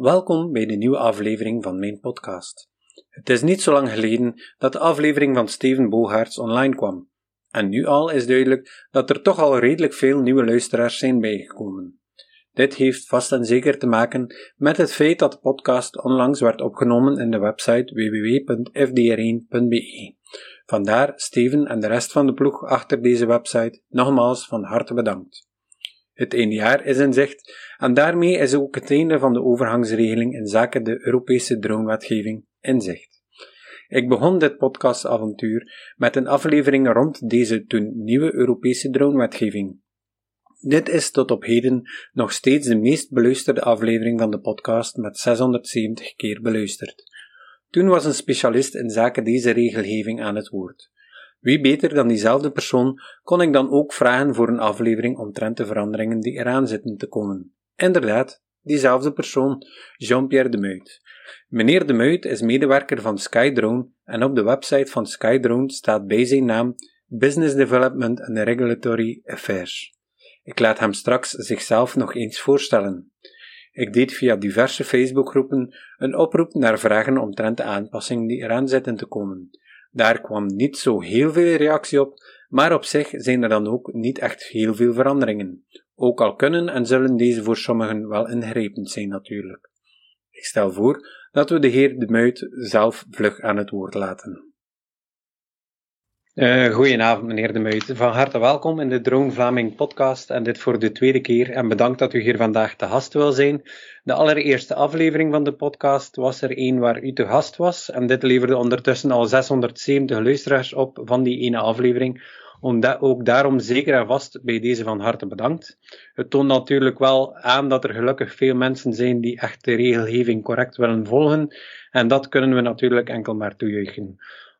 Welkom bij de nieuwe aflevering van mijn podcast. Het is niet zo lang geleden dat de aflevering van Steven Bogaerts online kwam. En nu al is duidelijk dat er toch al redelijk veel nieuwe luisteraars zijn bijgekomen. Dit heeft vast en zeker te maken met het feit dat de podcast onlangs werd opgenomen in de website www.fdr1.be. Vandaar Steven en de rest van de ploeg achter deze website nogmaals van harte bedankt. Het ene jaar is in zicht en daarmee is ook het einde van de overgangsregeling in zaken de Europese dronewetgeving in zicht. Ik begon dit podcastavontuur met een aflevering rond deze toen nieuwe Europese dronewetgeving. Dit is tot op heden nog steeds de meest beluisterde aflevering van de podcast met 670 keer beluisterd. Toen was een specialist in zaken deze regelgeving aan het woord. Wie beter dan diezelfde persoon kon ik dan ook vragen voor een aflevering omtrent de veranderingen die eraan zitten te komen. Inderdaad, diezelfde persoon, Jean-Pierre de Muit. Meneer de Muit is medewerker van Skydrone en op de website van Skydrone staat bij zijn naam Business Development and Regulatory Affairs. Ik laat hem straks zichzelf nog eens voorstellen. Ik deed via diverse Facebookgroepen een oproep naar vragen omtrent de aanpassingen die eraan zitten te komen. Daar kwam niet zo heel veel reactie op, maar op zich zijn er dan ook niet echt heel veel veranderingen. Ook al kunnen en zullen deze voor sommigen wel ingrijpend zijn natuurlijk. Ik stel voor dat we de heer De Muit zelf vlug aan het woord laten. Uh, goedenavond, meneer De Muit. Van harte welkom in de Drone Vlaming podcast en dit voor de tweede keer. En bedankt dat u hier vandaag te gast wil zijn. De allereerste aflevering van de podcast was er één waar u te gast was. En dit leverde ondertussen al 670 luisteraars op van die ene aflevering. Omdat ook daarom zeker en vast bij deze van harte bedankt. Het toont natuurlijk wel aan dat er gelukkig veel mensen zijn die echt de regelgeving correct willen volgen. En dat kunnen we natuurlijk enkel maar toejuichen.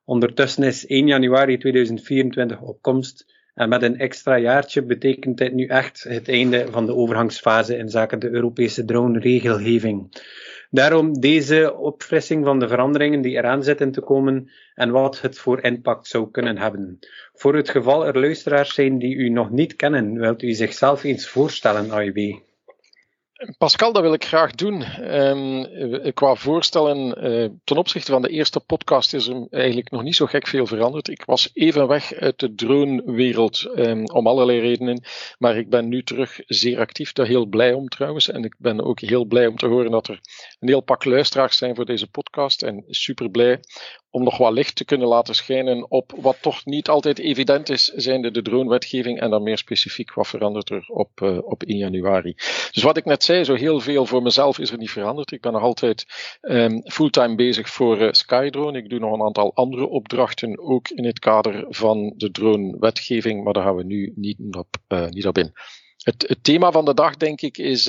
Ondertussen is 1 januari 2024 op komst. En met een extra jaartje betekent dit nu echt het einde van de overgangsfase in zaken de Europese drone-regelgeving. Daarom deze opfrissing van de veranderingen die eraan zitten te komen en wat het voor impact zou kunnen hebben. Voor het geval er luisteraars zijn die u nog niet kennen, wilt u zichzelf eens voorstellen, AIB? Pascal, dat wil ik graag doen. Um, qua voorstellen, uh, ten opzichte van de eerste podcast is er eigenlijk nog niet zo gek veel veranderd. Ik was even weg uit de dronewereld um, om allerlei redenen, maar ik ben nu terug zeer actief. Daar heel blij om trouwens. En ik ben ook heel blij om te horen dat er een heel pak luisteraars zijn voor deze podcast. En super blij om nog wat licht te kunnen laten schijnen op wat toch niet altijd evident is, zijnde de dronewetgeving en dan meer specifiek wat verandert er op, uh, op 1 januari. Dus wat ik net zei, zo heel veel voor mezelf is er niet veranderd. Ik ben nog altijd um, fulltime bezig voor uh, Skydrone. Ik doe nog een aantal andere opdrachten, ook in het kader van de dronewetgeving, maar daar gaan we nu niet op, uh, niet op in. Het, thema van de dag, denk ik, is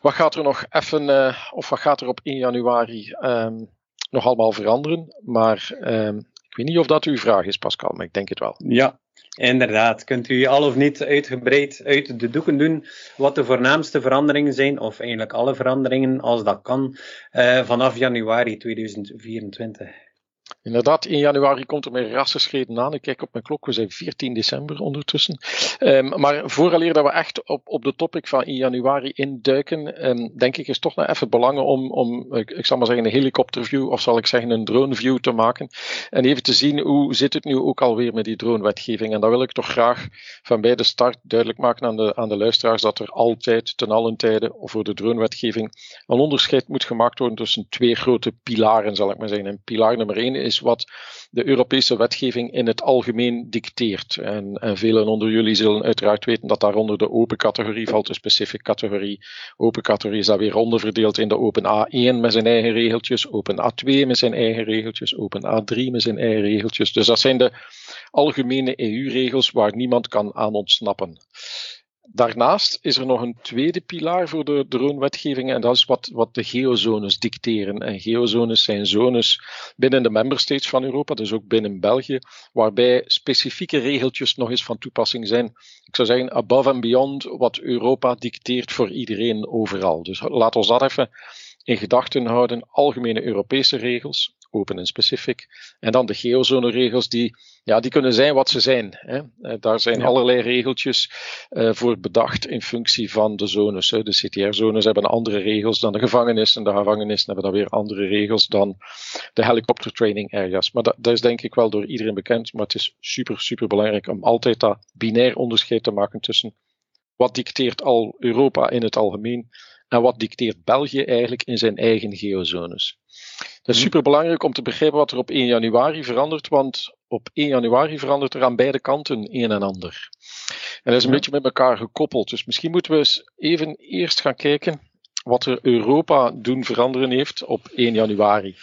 wat gaat er nog even, of wat gaat er op 1 januari um, nog allemaal veranderen. Maar uh, ik weet niet of dat uw vraag is, Pascal, maar ik denk het wel. Ja, Inderdaad, kunt u al of niet uitgebreid uit de doeken doen wat de voornaamste veranderingen zijn, of eigenlijk alle veranderingen als dat kan, uh, vanaf januari 2024? Inderdaad, in januari komt er met rassenschreden aan. Ik kijk op mijn klok, we zijn 14 december ondertussen. Um, maar vooraleer dat we echt op, op de topic van in januari induiken, um, denk ik is toch nog even belangrijk om, om ik, ik, zal maar zeggen, een helikopterview, of zal ik zeggen een droneview te maken. En even te zien hoe zit het nu ook alweer met die dronewetgeving. En dat wil ik toch graag van bij de start duidelijk maken aan de, aan de luisteraars, dat er altijd, ten allen tijde, voor de dronewetgeving, een onderscheid moet gemaakt worden tussen twee grote pilaren, zal ik maar zeggen. En pilaar nummer één is wat de Europese wetgeving in het algemeen dicteert. En, en velen onder jullie zullen uiteraard weten dat daaronder de open categorie valt, de specifieke categorie. Open categorie is dat weer onderverdeeld in de open A1 met zijn eigen regeltjes, open A2 met zijn eigen regeltjes, open A3 met zijn eigen regeltjes. Dus dat zijn de algemene EU-regels waar niemand kan aan ontsnappen. Daarnaast is er nog een tweede pilaar voor de drone-wetgeving en dat is wat, wat de geozones dicteren. En geozones zijn zones binnen de member states van Europa, dus ook binnen België, waarbij specifieke regeltjes nog eens van toepassing zijn. Ik zou zeggen, above and beyond wat Europa dicteert voor iedereen overal. Dus laat ons dat even in gedachten houden. Algemene Europese regels, open en specific. En dan de geozone-regels, die, ja, die kunnen zijn wat ze zijn. Hè. Eh, daar zijn allerlei regeltjes uh, voor bedacht in functie van de zones. Hè. De CTR-zones hebben andere regels dan de gevangenis, en de gevangenissen hebben dan weer andere regels dan de helicopter training areas. Maar dat, dat is denk ik wel door iedereen bekend, maar het is super, super belangrijk om altijd dat binair onderscheid te maken tussen wat dicteert al Europa in het algemeen en wat dicteert België eigenlijk in zijn eigen geozones. Het is mhm. super belangrijk om te begrijpen wat er op 1 januari verandert, want op 1 januari verandert er aan beide kanten een en ander. En dat is een beetje met elkaar gekoppeld. Dus misschien moeten we eens even eerst gaan kijken wat er Europa doen veranderen heeft op 1 januari.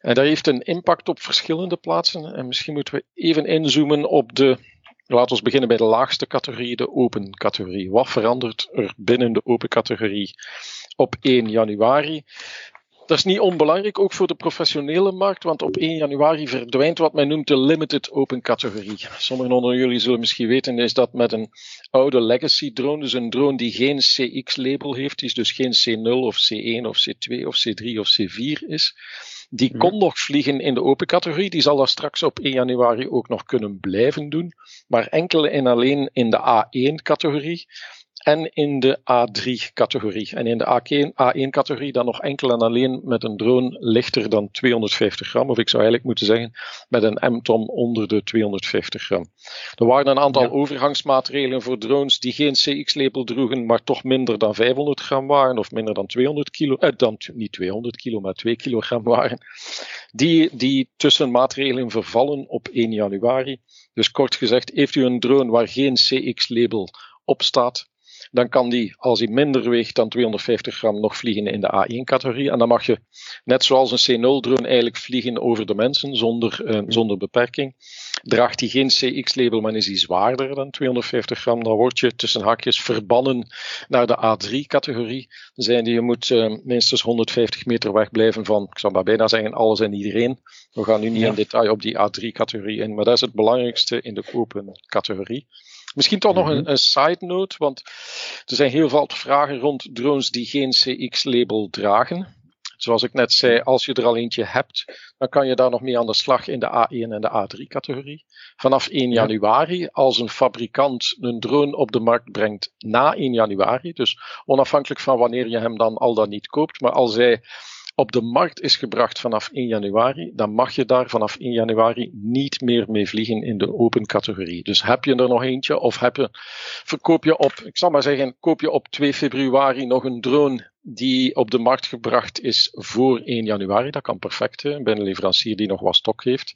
En dat heeft een impact op verschillende plaatsen. En misschien moeten we even inzoomen op de Laten we beginnen bij de laagste categorie, de open categorie. Wat verandert er binnen de open categorie op 1 januari? Dat is niet onbelangrijk, ook voor de professionele markt, want op 1 januari verdwijnt wat men noemt de limited open categorie. Sommigen onder jullie zullen misschien weten, is dat met een oude legacy drone, dus een drone die geen CX-label heeft, die dus geen C0 of C1 of C2 of C3 of C4 is, die mhm. kon nog vliegen in de open categorie. Die zal dat straks op 1 januari ook nog kunnen blijven doen. Maar enkel en alleen in de A1-categorie en in de A3-categorie. En in de A1-categorie dan nog enkel en alleen met een drone lichter dan 250 gram, of ik zou eigenlijk moeten zeggen met een M-tom onder de 250 gram. Er waren een aantal overgangsmaatregelen voor drones die geen CX-label droegen, maar toch minder dan 500 gram waren, of minder dan 200 kilo, eh, dan niet 200 kilo, maar 2 kilogram waren. Die, die tussenmaatregelen vervallen op 1 januari. Dus kort gezegd, heeft u een drone waar geen CX-label op staat, dan kan die, als hij minder weegt dan 250 gram, nog vliegen in de A1-categorie. En dan mag je, net zoals een C0-drone, eigenlijk vliegen over de mensen zonder, uh, zonder beperking. Draagt hij geen CX-label, maar is hij zwaarder dan 250 gram, dan word je tussen haakjes verbannen naar de A3-categorie. Zijnde je moet uh, minstens 150 meter weg blijven van, ik zou maar bijna zeggen, alles en iedereen. We gaan nu niet in detail op die A3-categorie in, maar dat is het belangrijkste in de open categorie. Misschien toch nog een, mhm. een, side note, want er zijn heel veel vragen rond drones die geen CX-label dragen. Zoals ik net zei, als je er al eentje hebt, dan kan je daar nog mee aan de slag in de A1 en de A3-categorie. Vanaf 1 januari, als een fabrikant een drone op de markt brengt na 1 januari, dus onafhankelijk van wanneer je hem dan al dan niet koopt, maar als hij op de markt is gebracht vanaf 1 januari, dan mag je daar vanaf 1 januari niet meer mee vliegen in de open categorie. Dus heb je er nog eentje of heb je, verkoop je op, ik zal maar zeggen, koop je op 2 februari nog een drone die op de markt gebracht is voor 1 januari. Dat kan perfect hè, bij een leverancier die nog wat stok heeft.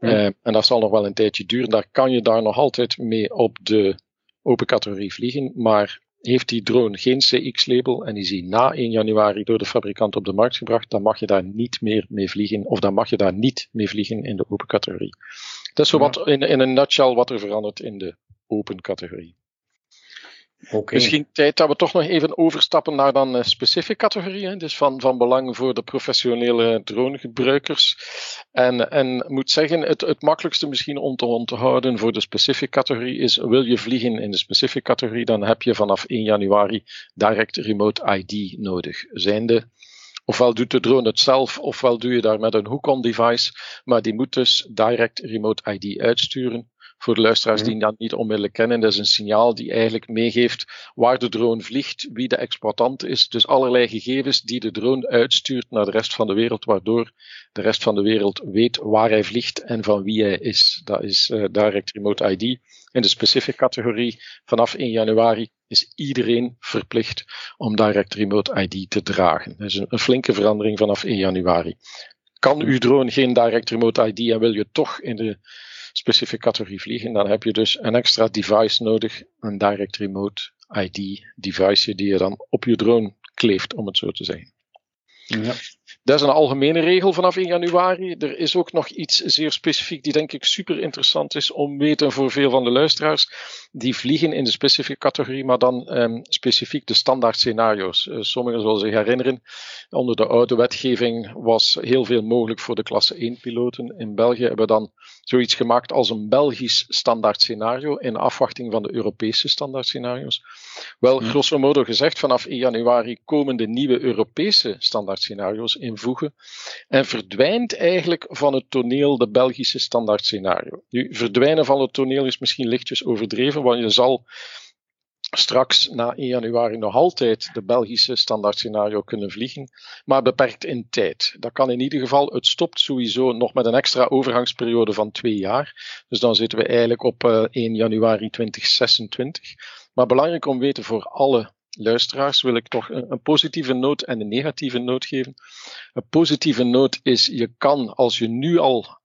Uh, en dat zal nog wel een tijdje duren. Daar kan je daar nog altijd mee op de open categorie vliegen. Maar heeft die drone geen CX-label en is die na 1 januari door de fabrikant op de markt gebracht, dan mag je daar niet meer mee vliegen, of dan mag je daar niet mee vliegen in de open categorie. Dat is zo wat in, in een nutshell wat er verandert in de open categorie. Misschien tijd dat we toch nog even overstappen naar dan uh, specifieke categorieën. Dus van, van belang voor de professionele dronegebruikers. En, en moet zeggen, het, het makkelijkste misschien om te onthouden voor de specifieke categorie is: wil je vliegen in de specifieke categorie, dan heb je vanaf 1 januari direct remote ID nodig. Zijnde. Ofwel doet de drone het zelf, ofwel doe je daar met een hook-on device, maar die moet dus direct remote ID uitsturen. Voor de luisteraars die mhm. dat niet onmiddellijk kennen, dat is een signaal die eigenlijk meegeeft waar de drone vliegt, wie de exploitant is. Dus allerlei gegevens die de drone uitstuurt naar de rest van de wereld, waardoor de rest van de wereld weet waar hij vliegt en van wie hij is. Dat is uh, Direct Remote ID. In de specifieke categorie vanaf 1 januari is iedereen verplicht om Direct Remote ID te dragen. Dat is een, een flinke verandering vanaf 1 januari. Kan uw drone geen Direct Remote ID en wil je toch in de specifieke categorie vliegen, dan heb je dus een extra device nodig, een direct remote ID device die je dan op je drone kleeft, om het zo te zeggen. Ja. Dat is een algemene regel vanaf 1 januari. Er is ook nog iets zeer specifiek die denk ik super interessant is om weten voor veel van de luisteraars. Die vliegen in de specifieke categorie, maar dan um, specifiek de standaard scenario's. Uh, sommigen zullen zich herinneren, onder de oude wetgeving was heel veel mogelijk voor de klasse 1 piloten. In België hebben we dan zoiets gemaakt als een Belgisch standaard scenario in afwachting van de Europese standaard scenario's. Wel, grosso modo gezegd, vanaf 1 januari komen de nieuwe Europese standaard scenario's invoegen en verdwijnt eigenlijk van het toneel de Belgische standaard scenario. Nu, verdwijnen van het toneel is misschien lichtjes overdreven, want je zal straks na 1 januari nog altijd de Belgische standaard scenario kunnen vliegen, maar beperkt in tijd. Dat kan in ieder geval, het stopt sowieso nog met een extra overgangsperiode van twee jaar. Dus dan zitten we eigenlijk op 1 eh, januari 2026. Maar belangrijk om weten voor alle luisteraars wil ik toch een, positieve noot en een negatieve noot geven. Een positieve noot is, je kan als je nu al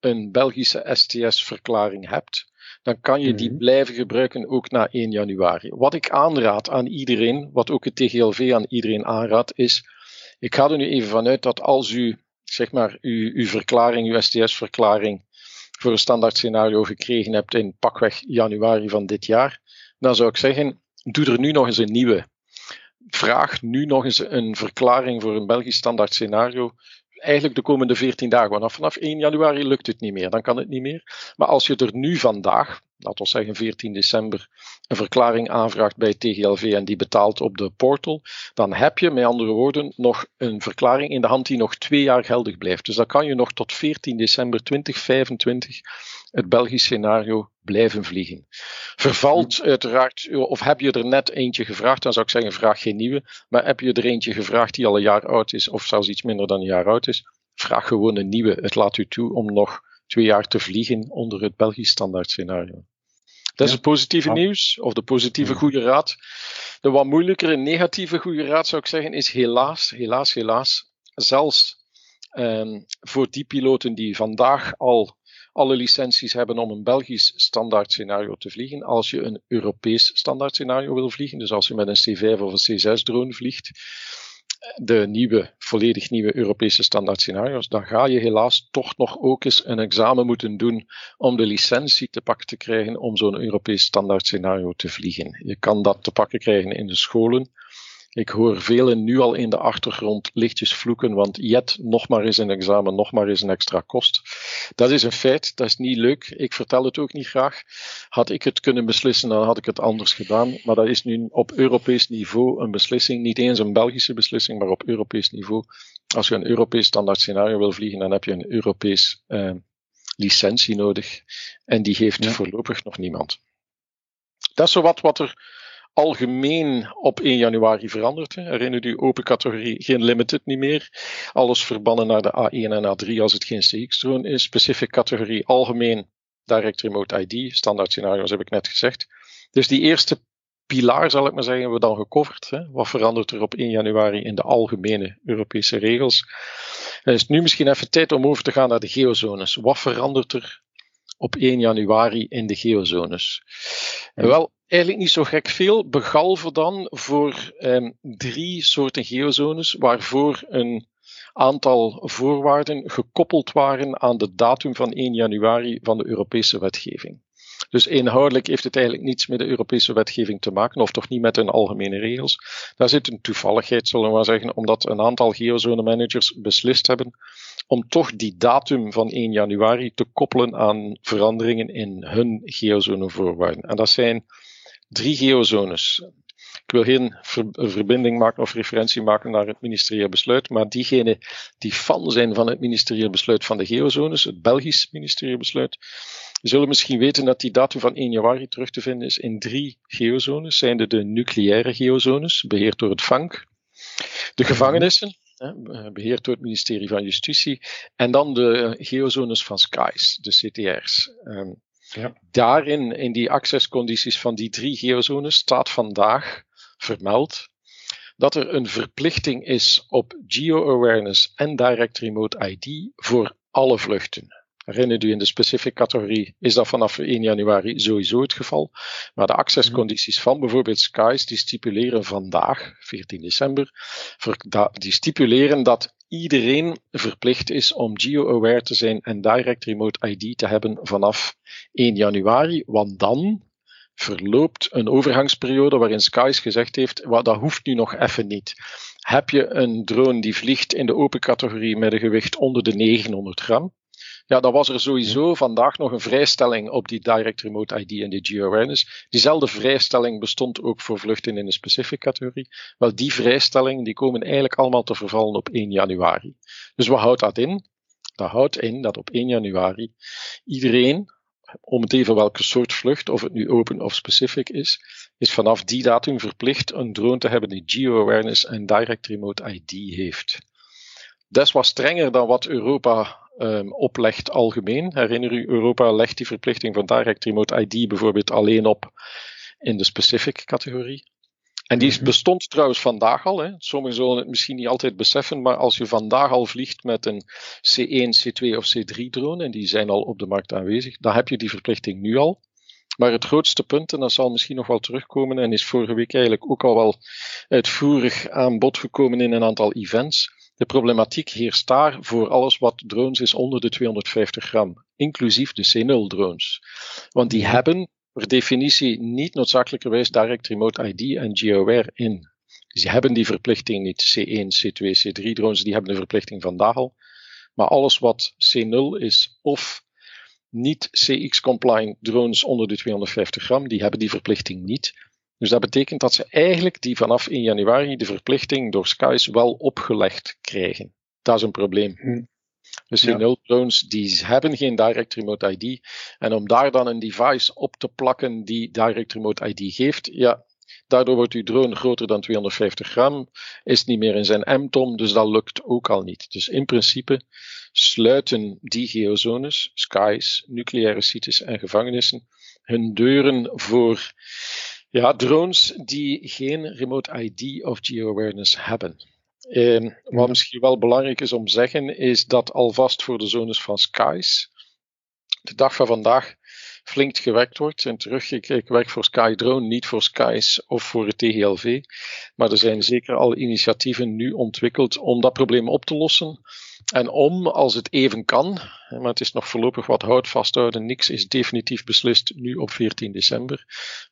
een Belgische STS-verklaring hebt, dan kan je die mhm. blijven gebruiken ook na 1 januari. Wat ik aanraad aan iedereen, wat ook het TGLV aan iedereen aanraadt, is, ik ga er nu even vanuit dat als u, zeg maar, uw, uw verklaring, uw STS-verklaring voor een standaard scenario gekregen hebt in pakweg januari van dit jaar, dan zou ik zeggen, doe er nu nog eens een nieuwe. Vraag nu nog eens een verklaring voor een Belgisch standaard scenario eigenlijk de komende 14 dagen. Want vanaf 1 januari lukt het niet meer, dan kan het niet meer. Maar als je er nu vandaag, laten we zeggen 14 december, een verklaring aanvraagt bij TGLV en die betaalt op de portal, dan heb je met andere woorden nog een verklaring in de hand die nog twee jaar geldig blijft. Dus dan kan je nog tot 14 december 2025 het Belgisch scenario blijven vliegen. Vervalt uiteraard, of heb je er net eentje gevraagd, dan zou ik zeggen vraag geen nieuwe, maar heb je er eentje gevraagd die al een jaar oud is, of zelfs iets minder dan een jaar oud is, vraag gewoon een nieuwe. Het laat u toe om nog twee jaar te vliegen onder het Belgisch standaard scenario. Dat is het positieve nieuws, of de positieve goede raad. De wat moeilijkere negatieve goede raad zou ik zeggen, is helaas, helaas, helaas, zelfs um, voor die piloten die vandaag al alle licenties hebben om een Belgisch standaard scenario te vliegen. Als je een Europees standaard scenario wil vliegen, dus als je met een C5 of een C6 drone vliegt, de nieuwe, volledig nieuwe Europese standaard scenario's, dan ga je helaas toch nog ook eens een examen moeten doen om de licentie te pakken te krijgen om zo'n Europees standaard scenario te vliegen. Je kan dat te pakken krijgen in de scholen. Ik hoor velen nu al in de achtergrond lichtjes vloeken, want jet nog maar eens een examen, nog maar eens een extra kost. Dat is een feit, dat is niet leuk. Ik vertel het ook niet graag. Had ik het kunnen beslissen, dan had ik het anders gedaan. Maar dat is nu op Europees niveau een beslissing, niet eens een Belgische beslissing, maar op Europees niveau. Als je een Europees standaard scenario wil vliegen, dan heb je een Europees eh, licentie nodig. En die heeft voorlopig nog niemand. Dat is zo wat, wat er algemeen op 1 januari veranderd. Herinner u open categorie, geen limited niet meer. Alles verbannen naar de A1 en A3 als het geen CX-drone is. Specific categorie algemeen direct remote ID. Standaard scenario's heb ik net gezegd. Dus die eerste pilaar, zal ik maar zeggen, hebben we dan gecoverd. Hè? Wat verandert er op 1 januari in de algemene Europese regels? Dan is het nu misschien even tijd om over te gaan naar de geozones. Wat verandert er op 1 januari in de geozones? Wel, eigenlijk niet zo gek veel, behalve dan voor um, drie soorten geozones, waarvoor een aantal voorwaarden gekoppeld waren aan de datum van 1 januari van de Europese wetgeving. Dus inhoudelijk heeft het eigenlijk niets met de Europese wetgeving te maken, of toch niet met hun algemene regels. Daar zit een toevalligheid, zullen we maar zeggen, omdat een aantal geozone managers beslist hebben om toch die datum van 1 januari te koppelen aan veranderingen in hun geozonevoorwaarden. En dat zijn drie geozones. Ik wil geen verbinding maken of referentie maken naar het ministerieel besluit, maar diegenen die fan zijn van het ministerieel besluit van de geozones, het Belgisch ministerieel besluit, zullen misschien weten dat die datum van 1 januari terug te vinden is in drie geozones, zijnde de nucleaire geozones, beheerd door het VANK, de gevangenissen, beheerd door het ministerie van Justitie, en dan de geozones van SKIES, de CTR's. Ehm, ja. Daarin, in die accesscondities van die drie geozones, staat vandaag vermeld dat er een verplichting is op geo-awareness en direct remote ID voor alle vluchten. Herinner u, in de specifieke categorie is dat vanaf 1 januari sowieso het geval. Maar de accesscondities van bijvoorbeeld Skies, die stipuleren vandaag, 14 december, die stipuleren dat iedereen verplicht is om geo-aware te zijn en direct remote ID te hebben vanaf 1 januari, want dan verloopt een overgangsperiode waarin Skies gezegd heeft, dat hoeft nu nog even niet. Heb je een drone die vliegt in de open categorie met een gewicht onder de 900 gram, ja, dan was er sowieso vandaag nog een vrijstelling op die Direct Remote ID en de Geo-awareness. Diezelfde vrijstelling bestond ook voor vluchten in een specific categorie. Wel, die vrijstellingen die komen eigenlijk allemaal te vervallen op 1 januari. Dus wat houdt dat in? Dat houdt in dat op 1 januari iedereen, om het even welke soort vlucht, of het nu open of specific is, is vanaf die datum verplicht een drone te hebben die geo-awareness en direct remote ID heeft. Dat is wat strenger dan wat Europa um, oplegt algemeen. Herinner u, Europa legt die verplichting van direct remote ID bijvoorbeeld alleen op in de specific categorie. En die mhm. bestond trouwens vandaag al. Hè. Sommigen zullen het misschien niet altijd beseffen, maar als je vandaag al vliegt met een C1, C2 of C3 drone, en die zijn al op de markt aanwezig, dan heb je die verplichting nu al. Maar het grootste punt, en dat zal misschien nog wel terugkomen, en is vorige week eigenlijk ook al wel uitvoerig aan bod gekomen in een aantal events. De problematiek heerst daar voor alles wat drones is onder de 250 gram, inclusief de C0 drones. Want die hebben per definitie niet noodzakelijkerwijs direct remote ID en GeoWare in. Ze hebben die verplichting niet. C1, C2, C3 drones, die hebben de verplichting vandaag al. Maar alles wat C0 is of niet CX-compliant drones onder de 250 gram, die hebben die verplichting niet. Dus dat betekent dat ze eigenlijk die vanaf 1 januari de verplichting door Skies wel opgelegd krijgen. Dat is een probleem. Hm. Dus die ja. drones die hebben geen direct remote ID. En om daar dan een device op te plakken die direct remote ID geeft, ja, daardoor wordt uw drone groter dan 250 gram, is niet meer in zijn M-tom, dus dat lukt ook al niet. Dus in principe sluiten die geozones, skies, nucleaire sites en gevangenissen hun deuren voor ja, drones die geen remote ID of geo-awareness hebben. Ehm, wat misschien wel belangrijk is om te zeggen, is dat alvast voor de zones van Skies de dag van vandaag flink gewerkt wordt. En terug, ik, ik werk voor Sky Drone, niet voor Skies of voor het TGLV. Maar er zijn zeker al initiatieven nu ontwikkeld om dat probleem op te lossen. En om, als het even kan, maar het is nog voorlopig wat hout vasthouden, niks is definitief beslist nu op 14 december.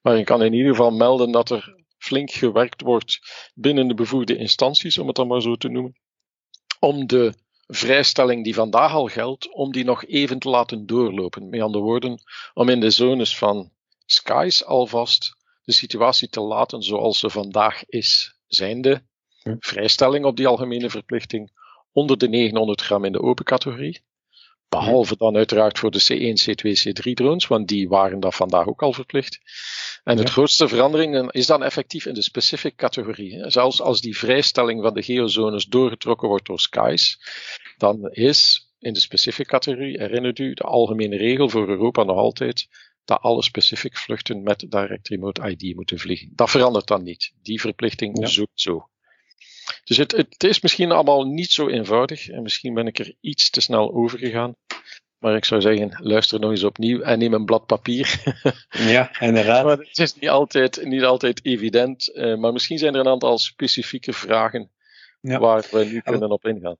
Maar ik kan in ieder geval melden dat er flink gewerkt wordt binnen de bevoegde instanties, om het dan maar zo te noemen, om de vrijstelling die vandaag al geldt, om die nog even te laten doorlopen. Met andere woorden, om in de zones van skies alvast de situatie te laten zoals ze vandaag is, zijnde vrijstelling op die algemene verplichting onder de 900 gram in de open categorie. Behalve dan uiteraard voor de C1, C2, C3 drones, want die waren dat vandaag ook al verplicht. En de grootste verandering is dan effectief in de specific categorie. Zelfs als die vrijstelling van de geozones doorgetrokken wordt door SKIES, dan is in de specific categorie, herinnert u, de algemene regel voor Europa nog altijd dat alle specific vluchten met direct remote ID moeten vliegen. Dat verandert dan niet. Die verplichting ja. zoekt zo. Dus het, het is misschien allemaal niet zo eenvoudig en misschien ben ik er iets te snel over gegaan. Maar ik zou zeggen, luister nog eens opnieuw en neem een blad papier. ja, inderdaad. maar het is niet altijd, niet altijd evident. Uh, maar misschien zijn er een aantal specifieke vragen ja. waar we nu kunnen op ingaan.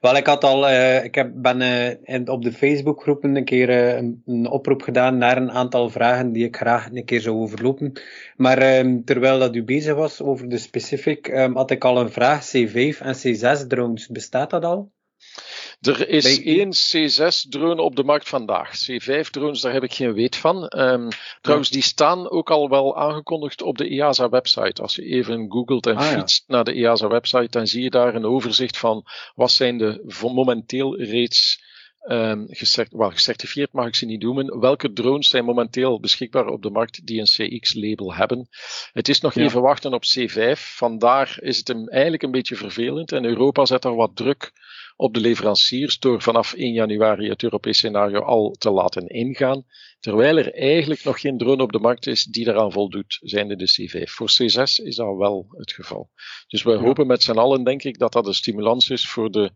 Wel, ik had al, uh, ik heb, ben uh, op de Facebookgroepen een keer uh, een, oproep gedaan naar een aantal vragen die ik graag een keer zou overlopen. Maar um, terwijl dat u bezig was over de specific, um, had ik al een vraag. C5 en C6 drones, bestaat dat al? Er is één C6-drone op de markt vandaag. C5-drones, daar heb ik geen weet van. Um, trouwens, die staan ook al wel aangekondigd op de EASA-website. Als je even googelt en ah, fietst naar de EASA-website, dan zie je daar een overzicht van wat zijn de momenteel reeds um, gecertificeerd mag ik ze niet noemen. Welke drones zijn momenteel beschikbaar op de markt die een CX-label hebben? Het is nog even wachten op C5. Vandaar is het hem eigenlijk een beetje vervelend. En Europa zet er wat druk op de leveranciers door vanaf 1 januari het Europese scenario al te laten ingaan. Terwijl er eigenlijk nog geen drone op de markt is die daaraan voldoet, zijnde de C5. Voor C6 is dat wel het geval. Dus we hopen met z'n allen, denk ik, dat dat een stimulans is voor de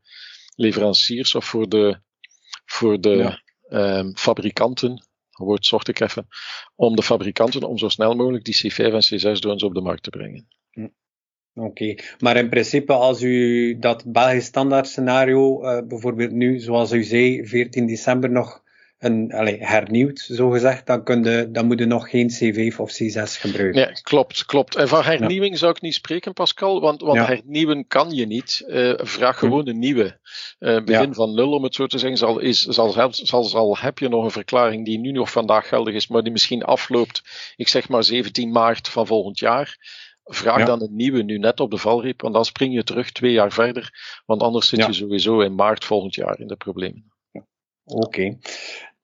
leveranciers of voor de, voor de ja. um, fabrikanten. Woord zocht ik even. Om de fabrikanten om zo snel mogelijk die C5 en C6 drones op de markt te brengen. Oké, maar in principe als u dat Belgisch standaard scenario, uh, bijvoorbeeld nu, zoals u zei, 14 december nog een, allez, hernieuwd, zogezegd, dan, kun je, dan moet je nog geen C5 of C6 gebruiken. Nee, klopt, klopt. En van hernieuwing zou ik niet spreken, Pascal, want, want hernieuwen kan je niet. Uh, vraag hm. gewoon een nieuwe. Uh, begin van nul, om het zo te zeggen, zal, is, zal, zal, zal, heb je nog een verklaring die nu nog vandaag geldig is, maar die misschien afloopt, ik zeg maar 17 maart van volgend jaar. Vraag dan een nieuwe nu net op de valreep, want dan spring je terug twee jaar verder, want anders zit je sowieso in maart volgend jaar in de problemen. Oké.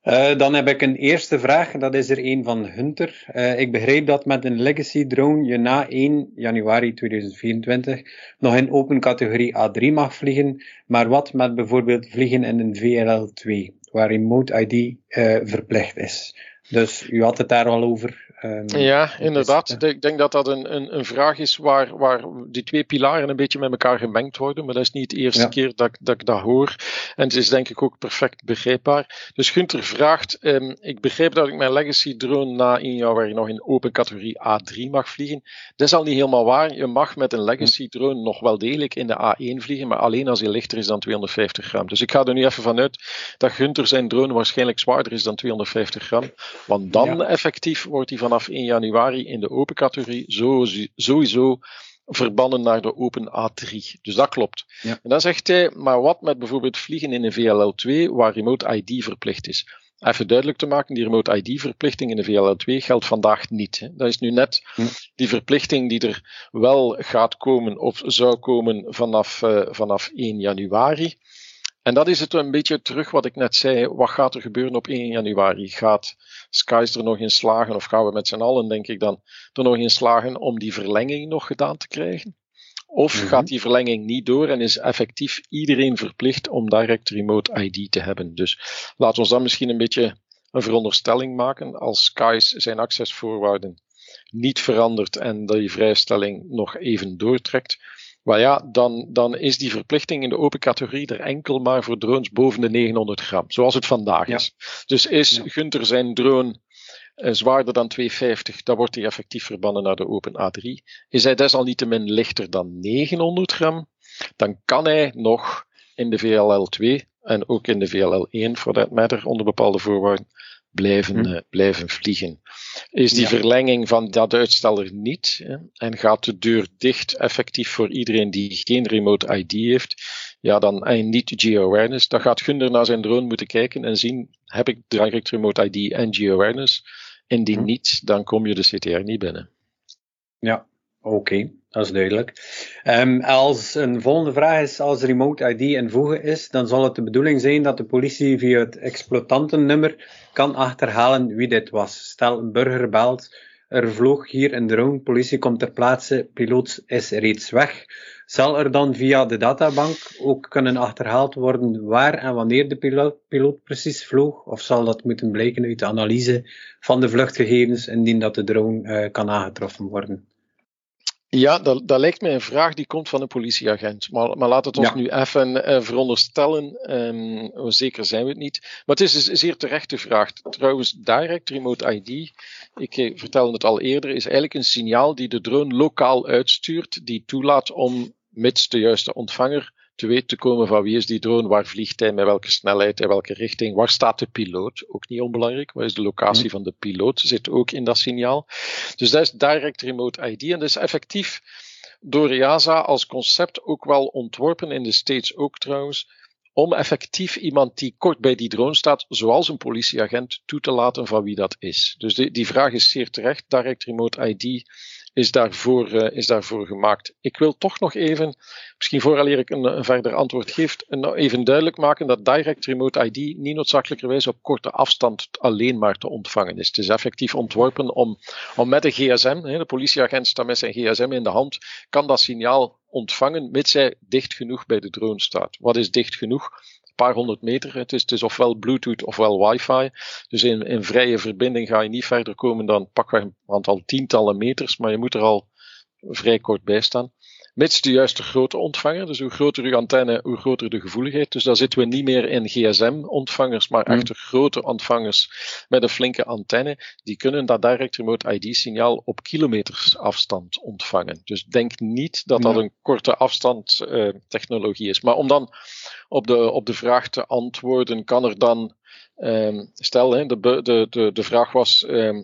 Uh, dan heb ik een eerste vraag, dat is er een van Hunter. Uh, ik begreep dat met een legacy drone je na 1 januari 2024 nog in open categorie A3 mag vliegen, maar wat met bijvoorbeeld vliegen in een VLL2, waar remote ID uh, eh, verplicht is? Dus u had het daar al over. Um, ja, inderdaad. ik denk dat dat een, een, een, vraag is waar, waar die twee pilaren een beetje met elkaar gemengd worden. Maar dat is niet de eerste keer dat, dat ik dat hoor. En het is denk ik ook perfect begrijpbaar. Dus Gunther vraagt: um, Ik begrijp dat ik mijn legacy drone na één jaar waar je nog in open categorie A3 mag vliegen. Dat is al niet helemaal waar. Je mag met een legacy drone nog wel degelijk in de A1 vliegen, maar alleen als hij lichter is dan 250 gram. Dus ik ga er nu even vanuit dat Gunther zijn drone waarschijnlijk zwaarder is dan 250 gram. Want dan effectief wordt hij vanaf 1 januari in de open categorie sowieso verbannen naar de open A3. Dus dat klopt. En dan zegt hij, maar wat met bijvoorbeeld vliegen in een VLL2 waar remote ID verplicht is? Even duidelijk te maken, die remote ID-verplichting in de VLL2 geldt vandaag niet. Hè. Dat is nu net die verplichting die er wel gaat komen of zou komen vanaf, uh, vanaf 1 januari. En dat is het een beetje terug wat ik net zei. Wat gaat er gebeuren op 1 januari? Gaat Skies er nog in slagen, of gaan we met z'n allen, denk ik dan, er nog in slagen om die verlenging nog gedaan te krijgen? Of mhm. gaat die verlenging niet door en is effectief iedereen verplicht om direct remote ID te hebben? Dus laten we ons dan misschien een beetje een veronderstelling maken. Als Skies zijn accessvoorwaarden niet verandert en die vrijstelling nog even doortrekt, maar ja, dan, dan is die verplichting in de open categorie er enkel maar voor drones boven de 900 gram, zoals het vandaag is. Dus is ja. Gunter zijn drone uh, zwaarder dan 250, dan wordt hij effectief verbannen naar de open A3. Is hij desalniettemin lichter dan 900 gram, dan kan hij nog in de VLL2 en ook in de VLL1, for that matter, onder bepaalde voorwaarden, blijven, hm. uh, blijven vliegen. Is die verlenging van dat uitstel er niet hè, en gaat de deur dicht effectief voor iedereen die geen remote ID heeft, ja, dan, en niet geo-awareness, dan gaat Gunder naar zijn drone moeten kijken en zien, heb ik direct remote ID en geo-awareness? Indien hm. niet, dan kom je de CTR niet binnen. Ja, oké. Dat is duidelijk. Um, als een volgende vraag is, als remote ID in voegen is, dan zal het de bedoeling zijn dat de politie via het exploitantennummer kan achterhalen wie dit was. Stel, een burger belt, er vloog hier een drone, politie komt ter plaatse, piloot is reeds weg. Zal er dan via de databank ook kunnen achterhaald worden waar en wanneer de piloot, precies vloog? Of zal dat moeten blijken uit de analyse van de vluchtgegevens indien dat de drone uh, kan aangetroffen worden? Ja, dat, dat, lijkt mij een vraag die komt van een politieagent. Maar, maar laat het ons nu even uh, veronderstellen. Um, zeker zijn we het niet. Maar het is een zeer terechte vraag. Trouwens, direct remote ID, ik eh, vertelde het al eerder, is eigenlijk een signaal die de drone lokaal uitstuurt, die toelaat om, mits de juiste ontvanger, te weten te komen van wie is die drone, waar vliegt hij, met welke snelheid, in welke richting, waar staat de piloot, ook niet onbelangrijk, waar is de locatie van de piloot, zit ook in dat signaal. Dus dat is direct remote ID en dat is effectief door EASA als concept ook wel ontworpen, in de States ook trouwens, om effectief iemand die kort bij die drone staat, zoals een politieagent, toe te laten van wie dat is. Dus die, die vraag is zeer terecht. Direct remote ID is daarvoor, uh, is daarvoor gemaakt. Ik wil toch nog even, misschien vooraleer ik een, verder antwoord geef, een, even duidelijk maken dat direct remote ID niet noodzakelijkerwijs op korte afstand alleen maar te ontvangen is. Het is effectief ontworpen om, om met een gsm, hè, de politieagent staat met zijn gsm in de hand, kan dat signaal ontvangen, mits hij dicht genoeg bij de drone staat. Wat is dicht genoeg? Paar honderd meter. Het is, het is ofwel Bluetooth ofwel wifi. Dus in, in vrije verbinding ga je niet verder komen dan pakweg een aantal tientallen meters, maar je moet er al vrij kort bij staan. Mits de juiste grootte ontvanger. Dus hoe groter uw antenne, hoe groter de gevoeligheid. Dus daar zitten we niet meer in GSM-ontvangers, maar mm. echte grote ontvangers met een flinke antenne. Die kunnen dat direct remote ID-signaal op kilometers afstand ontvangen. Dus denk niet dat dat een korte afstand uh, technologie is. Maar om dan op de, op de vraag te antwoorden, kan er dan Ehm, stel, hè, de, de, de, de vraag was. Ehm,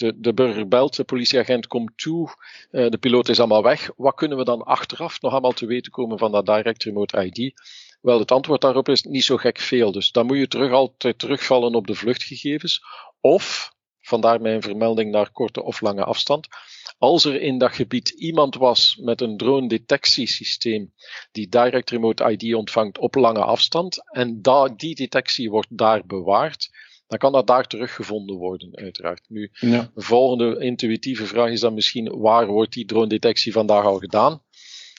de, de burger belt, de politieagent komt toe, uh, de piloot is allemaal weg. Wat kunnen we dan achteraf nog allemaal te weten komen van dat direct remote ID? Wel, het antwoord daarop is niet zo gek veel. Dus dan moet je terug altijd terugvallen op de vluchtgegevens. Of, vandaar mijn vermelding naar korte of lange afstand, als er in dat gebied iemand was met een drone detectiesysteem die direct remote ID ontvangt op lange afstand en die detectie wordt daar bewaard, dan kan dat daar teruggevonden worden, uiteraard. Nu, ja. de volgende intuïtieve vraag is dan misschien, waar wordt die drone detectie vandaag al gedaan?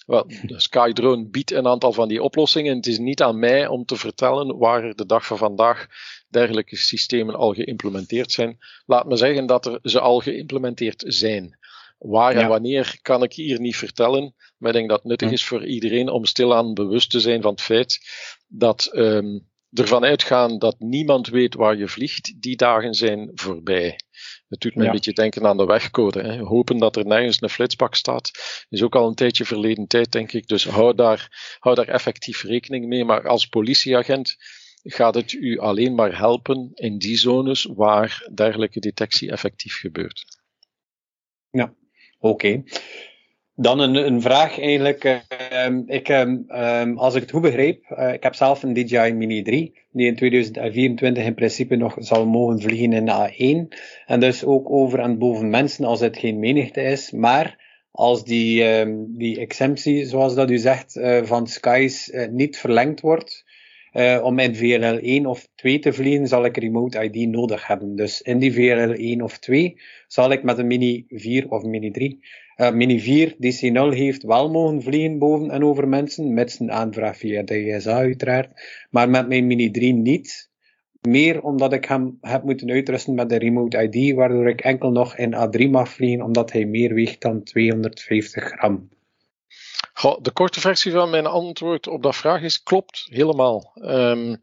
Wel, de SkyDrone biedt een aantal van die oplossingen. Het is niet aan mij om te vertellen waar er de dag van vandaag dergelijke systemen al geïmplementeerd zijn. Laat me zeggen dat er ze al geïmplementeerd zijn. Waar en wanneer kan ik hier niet vertellen, maar ik denk dat het nuttig is voor iedereen om stilaan bewust te zijn van het feit dat um, ervan uitgaan dat niemand weet waar je vliegt, die dagen zijn voorbij. Het doet me een beetje denken aan de wegcode. Hè. Hopen dat er nergens een flitsbak staat, is ook al een tijdje verleden tijd, denk ik. Dus hou daar, hou daar effectief rekening mee. Maar als politieagent gaat het u alleen maar helpen in die zones waar dergelijke detectie effectief gebeurt. Ja, oké. Dan een, een vraag eigenlijk. Uh, ik, uh, als ik het goed begreep, uh, ik heb zelf een DJI Mini 3, die in 2024 in principe nog zal mogen vliegen in de A1. En dus ook over en boven mensen als het geen menigte is. Maar als die, die exemptie, zoals dat u zegt, uh, van Skies uh, niet verlengd wordt, uh, om in VLL 1 of 2 te vliegen, zal ik Remote ID nodig hebben. Dus in die VLL 1 of 2 zal ik met een Mini 4 of Mini 3 uh, Mini 4 DC0 heeft wel mogen vliegen boven en over mensen, met een aanvraag via de uiteraard, maar met mijn Mini 3 niet. Meer omdat ik hem heb moeten uitrusten met de Remote ID, waardoor ik enkel nog in A3 mag vliegen, omdat hij meer weegt dan 250 gram de korte versie van mijn antwoord op dat vraag is: klopt helemaal. Um,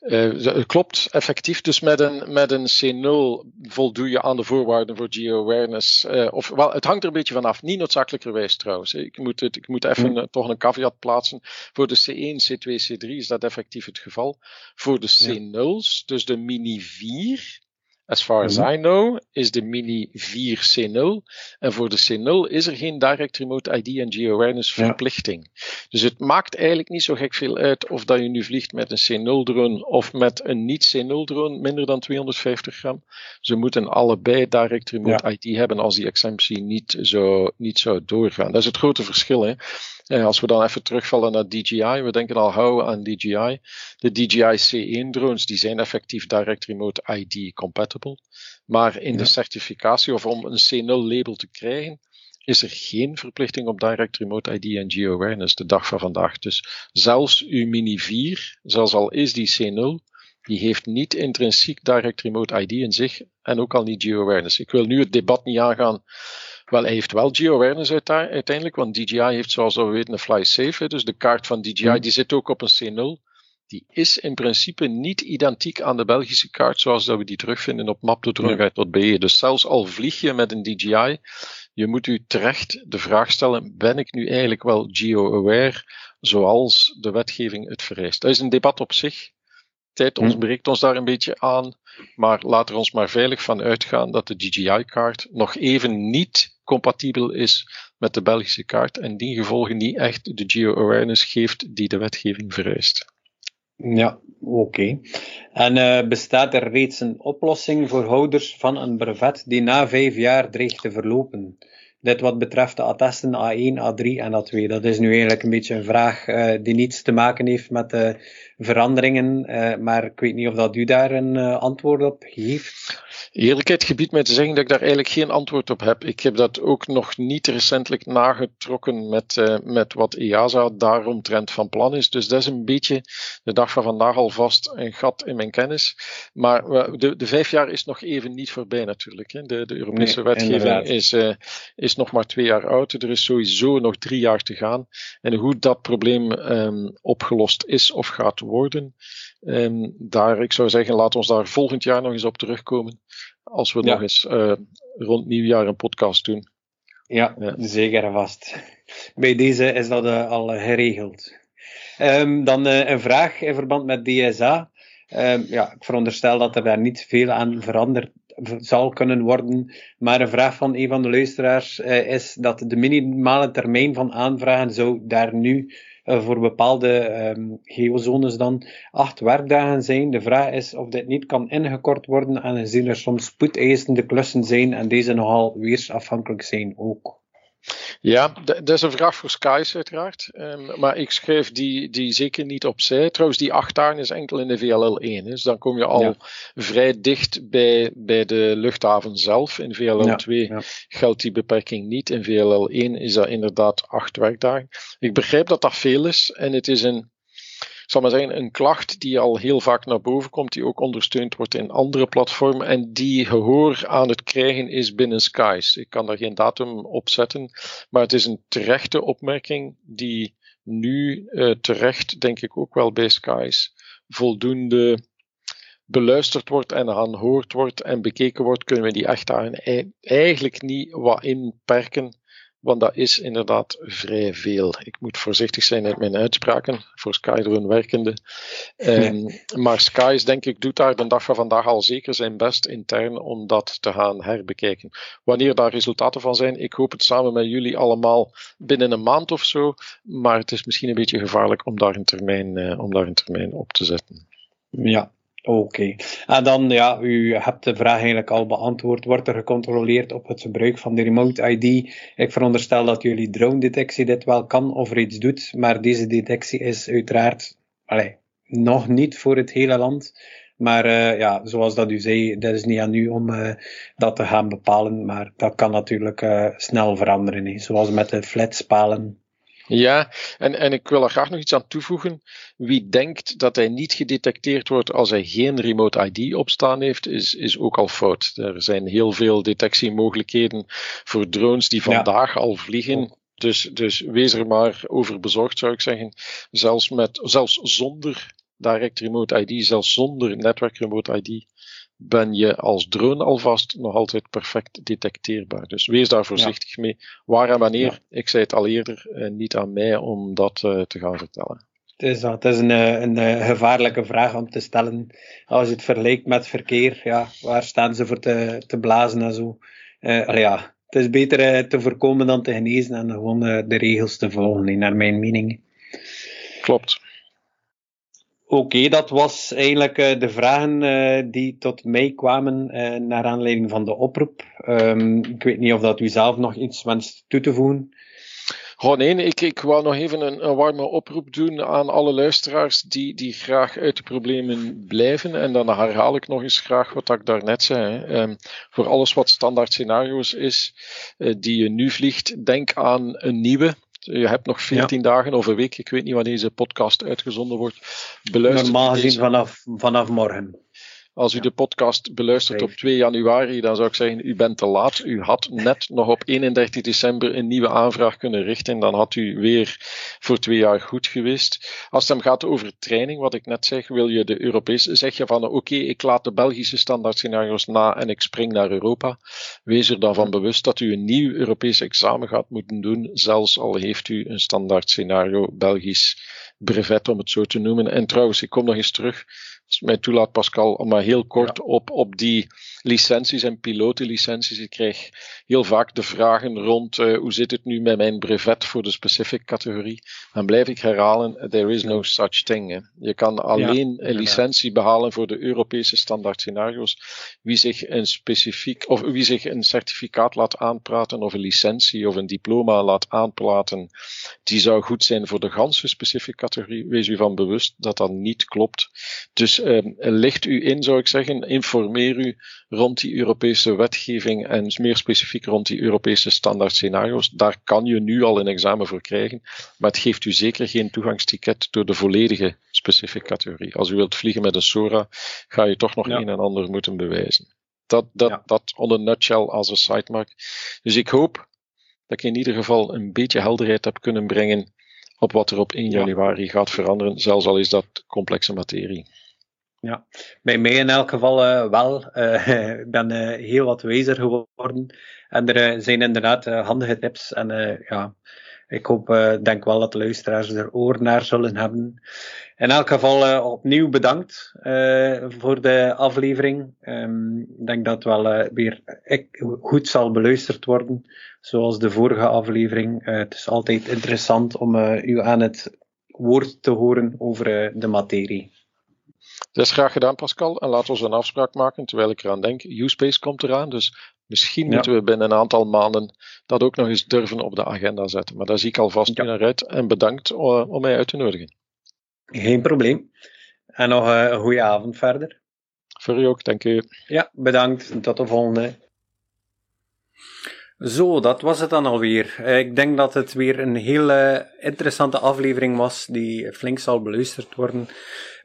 uh, klopt effectief. Dus met een, met een C0 voldoe je aan de voorwaarden voor geo-awareness. Uh, of wel, het hangt er een beetje vanaf. Niet noodzakelijkerwijs trouwens. Ik moet, het, ik moet even hm. toch een caveat plaatsen. Voor de C1, C2, C3 is dat effectief het geval. Voor de C0's, dus de Mini 4 As far as mhm. I know, is de Mini 4 C0. En voor de C0 is er geen Direct Remote ID en Geo-awareness verplichting. Dus het maakt eigenlijk niet zo gek veel uit of dat je nu vliegt met een C0-drone of met een niet-C0-drone, minder dan 250 gram. Ze moeten allebei Direct Remote ID hebben als die exemptie niet, zo, niet zou doorgaan. Dat is het grote verschil. Hè? En als we dan even terugvallen naar DJI, we denken al gauw aan DJI. De DJI C1 drones, die zijn effectief Direct Remote ID compatible. Maar in de certificatie of om een C0 label te krijgen, is er geen verplichting op Direct Remote ID en Geo-awareness de dag van vandaag. Dus zelfs uw Mini 4, zelfs al is die C0, die heeft niet intrinsiek Direct Remote ID in zich en ook al niet Geo-awareness. Ik wil nu het debat niet aangaan wel, hij heeft wel geo-awareness uiteindelijk, want DJI heeft zoals we weten een fly safe. Dus de kaart van DJI hmm. die zit ook op een C0. Die is in principe niet identiek aan de Belgische kaart zoals dat we die terugvinden op map.droneguide.be. Dus zelfs al vlieg je met een DJI, je moet u terecht de vraag stellen, ben ik nu eigenlijk wel geo-aware zoals de wetgeving het vereist? Dat is een debat op zich. Tijd hm. ontbreekt ons daar een beetje aan, maar laten we ons maar veilig van uitgaan dat de DJI-kaart nog even niet compatibel is met de Belgische kaart en die gevolgen niet echt de geo-awareness geeft die de wetgeving vereist. Ja, oké. En uh, bestaat er reeds een oplossing voor houders van een brevet die na vijf jaar dreigt te verlopen? Dit wat betreft de attesten A1, A3 en A2. Dat is nu eigenlijk een beetje een vraag uh, die niets te maken heeft met de veranderingen, uh, maar ik weet niet of dat u daar een antwoord op geeft. Eerlijkheid gebiedt mij te zeggen dat ik daar eigenlijk geen antwoord op heb. Ik heb dat ook nog niet recentelijk nagetrokken met, uh, met wat EASA daaromtrent van plan is. Dus dat is een beetje de dag van vandaag alvast een gat in mijn kennis. Maar de, de vijf jaar is nog even niet voorbij natuurlijk. Hè. De, de Europese wetgeving is, uh, is nog maar twee jaar oud. Er is sowieso nog drie jaar te gaan. En hoe dat probleem um, opgelost is of gaat worden, um, daar, ik zou zeggen, laat ons daar volgend jaar nog eens op terugkomen. Als we nog eens uh, rond nieuwjaar een podcast doen. Ja, ja, zeker en vast. Bij deze is dat uh, al geregeld. Um, dan uh, een vraag in verband met DSA. Ehm, ja, ik veronderstel dat er daar niet veel aan veranderd zal kunnen worden. Maar een vraag van een van de luisteraars uh, is dat de minimale termijn van aanvragen zou daar nu voor bepaalde um, geozones dan acht werkdagen zijn. De vraag is of dit niet kan ingekort worden, aangezien er soms spoedeisende klussen zijn en deze nogal weersafhankelijk zijn ook. Ja, dat is een vraag voor Skies uiteraard. Um, maar ik schrijf die, die zeker niet opzij. Trouwens, die acht dagen is enkel in de VLL1. Dus dan kom je al ja. vrij dicht bij, bij de luchthaven zelf. In VLL2 ja, ja. geldt die beperking niet. In VLL1 is dat inderdaad acht werkdagen. Ik begrijp dat dat veel is. En het is een zal maar zeggen, een klacht die al heel vaak naar boven komt, die ook ondersteund wordt in andere platformen en die gehoor aan het krijgen is binnen Skies. Ik kan daar geen datum op zetten, maar het is een terechte opmerking die nu uh, terecht, denk ik ook wel bij Skies, voldoende beluisterd wordt en aanhoord wordt en bekeken wordt, kunnen we die echt eigenlijk niet wat inperken. Want dat is inderdaad vrij veel. Ik moet voorzichtig zijn met mijn uitspraken, voor Skydrone werkende. Um, maar Skies, denk ik, doet daar de dag van vandaag al zeker zijn best intern om dat te gaan herbekijken. Wanneer daar resultaten van zijn, ik hoop het samen met jullie allemaal binnen een maand of zo. Maar het is misschien een beetje gevaarlijk om daar een termijn, uh, om daar een termijn op te zetten. Ja, Oké. En dan, ja, u hebt de vraag eigenlijk al beantwoord. Wordt er gecontroleerd op het gebruik van de remote ID? Ik veronderstel dat jullie drone-detectie dit wel kan of reeds doet, maar deze detectie is uiteraard allez, nog niet voor het hele land. Maar uh, ja, zoals dat u zei, dat is niet aan u om uh, dat te gaan bepalen, maar dat kan natuurlijk uh, snel veranderen. Zoals met de flatspalen ja, en, en ik wil er graag nog iets aan toevoegen. Wie denkt dat hij niet gedetecteerd wordt als hij geen remote ID opstaan heeft, is, is ook al fout. Er zijn heel veel detectiemogelijkheden voor drones die vandaag ja. al vliegen. Dus, dus wees er maar over bezorgd, zou ik zeggen. Zelfs, met, zelfs zonder direct remote ID, zelfs zonder netwerk remote ID, ben je als drone alvast nog altijd perfect detecteerbaar. Dus wees daar voorzichtig ja. mee. Waar en wanneer, ja. ik zei het al eerder, eh, niet aan mij om dat uh, te gaan vertellen. Het is, het is een, eh, een, een, gevaarlijke vraag om te stellen. Als je het vergelijkt met verkeer, ja, waar staan ze voor te, te blazen en zo. Uh, ja, het is beter te voorkomen dan te genezen en gewoon de regels te volgen, naar mijn mening. Klopt. Oké, dat was eigenlijk uh, de vragen uh, die tot mij kwamen uh, naar aanleiding van de oproep. Um, ik weet niet of dat u zelf nog iets wenst toe te voegen. Oh nee, ik, ik wou nog even een, een, warme oproep doen aan alle luisteraars die, die graag uit de problemen blijven. En dan herhaal ik nog eens graag wat ik daarnet zei. Um, voor alles wat standaard scenario's is, die je nu vliegt, denk aan een nieuwe. Je hebt nog 14 ja. dagen of een week. Ik weet niet wanneer deze podcast uitgezonden wordt. Beluister Normaal gezien vanaf, vanaf morgen. Als u ja. de podcast beluistert op 2 januari, dan zou ik zeggen, u bent te laat. U had net nog op 31 december een nieuwe aanvraag kunnen richten. Dan had u weer voor twee jaar goed geweest. Als het hem gaat over training, wat ik net zeg, wil je de Europese, zeg je van oké, okay, ik laat de Belgische standaard scenario's na en ik spring naar Europa. Wees er dan van bewust dat u een nieuw Europees examen gaat moeten doen, zelfs al heeft u een standaard scenario Belgisch brevet, om het zo te noemen. En trouwens, ik kom nog eens terug als mij toelaat, Pascal, om maar heel kort ja. op, op die licenties en pilotenlicenties. Ik krijg heel vaak de vragen rond uh, hoe zit het nu met mijn brevet voor de specific categorie. Dan blijf ik herhalen, there is no such thing. Hè. Je kan alleen ja, een licentie behalen voor de Europese standaard scenario's. Wie zich een specifiek, of wie zich een certificaat laat aanpraten, of een licentie of een diploma laat aanpraten, die zou goed zijn voor de ganse specific categorie. Wees u van bewust dat dat niet klopt. Dus uh, licht u in, zou ik zeggen. Informeer u rond die Europese wetgeving en meer specifiek rond die Europese standaard scenario's. Daar kan je nu al een examen voor krijgen, maar het geeft u zeker geen toegangsticket door de volledige specifieke categorie. Als u wilt vliegen met een SORA, ga je toch nog ja. een en ander moeten bewijzen. Dat, dat, ja. dat on a nutshell als een sitemark. Dus ik hoop dat ik in ieder geval een beetje helderheid heb kunnen brengen op wat er op 1 januari ja. gaat veranderen, zelfs al is dat complexe materie. Ja, bij mij in elk geval uh, wel. Ik ben uh, heel wat wijzer geworden. En er zijn inderdaad handige tips. En ja, Ik hoop, denk wel dat de luisteraars er oor naar zullen hebben. In elk geval opnieuw bedankt voor de aflevering. Um, ik denk dat wel weer goed zal beluisterd worden, zoals de vorige aflevering. het is altijd interessant om u aan het woord te horen over de materie. Dat is graag gedaan, Pascal. En laten we een afspraak maken terwijl ik eraan denk. Uspace komt eraan, dus misschien moeten we binnen een aantal maanden dat ook nog eens durven op de agenda zetten. Maar daar zie ik alvast ja. naar uit. En bedankt uh, om mij uit te nodigen. Geen probleem. En nog uh, een goede avond verder. Voor u ook, dank u. Ja, bedankt. Tot de volgende. Zo, dat was het dan alweer. Uh, ik denk dat het weer een hele interessante aflevering was, die flink zal beluisterd worden.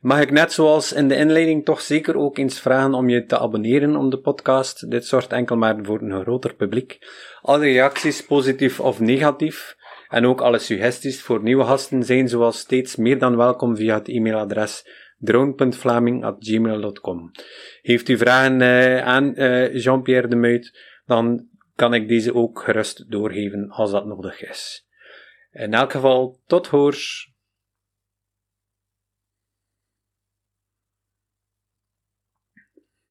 Mag ik net zoals in de inleiding toch zeker ook eens vragen om je te abonneren op de podcast. Dit zorgt enkel maar voor een groter publiek. Alle reacties, positief of negatief, en ook alle suggesties voor nieuwe gasten zijn zoals steeds meer dan welkom via het e-mailadres drone.vlaming.gmail.com. Heeft u vragen uh, aan uh, Jean-Pierre de Muit, dan kan ik deze ook gerust doorgeven als dat nodig is. In elk geval, tot hoors!